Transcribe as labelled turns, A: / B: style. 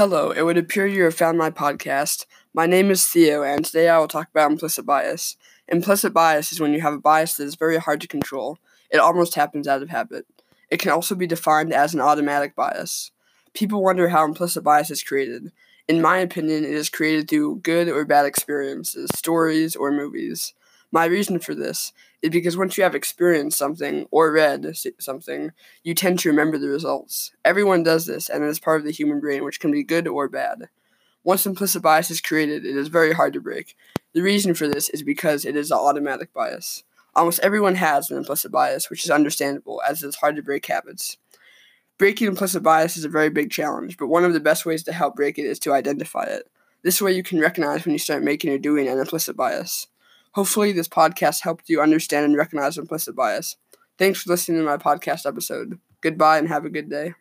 A: Hello, it would appear you have found my podcast. My name is Theo, and today I will talk about implicit bias. Implicit bias is when you have a bias that is very hard to control. It almost happens out of habit. It can also be defined as an automatic bias. People wonder how implicit bias is created. In my opinion, it is created through good or bad experiences, stories, or movies. My reason for this is because once you have experienced something or read something, you tend to remember the results. Everyone does this, and it is part of the human brain, which can be good or bad. Once implicit bias is created, it is very hard to break. The reason for this is because it is an automatic bias. Almost everyone has an implicit bias, which is understandable, as it is hard to break habits. Breaking implicit bias is a very big challenge, but one of the best ways to help break it is to identify it. This way, you can recognize when you start making or doing an implicit bias. Hopefully, this podcast helped you understand and recognize implicit bias. Thanks for listening to my podcast episode. Goodbye and have a good day.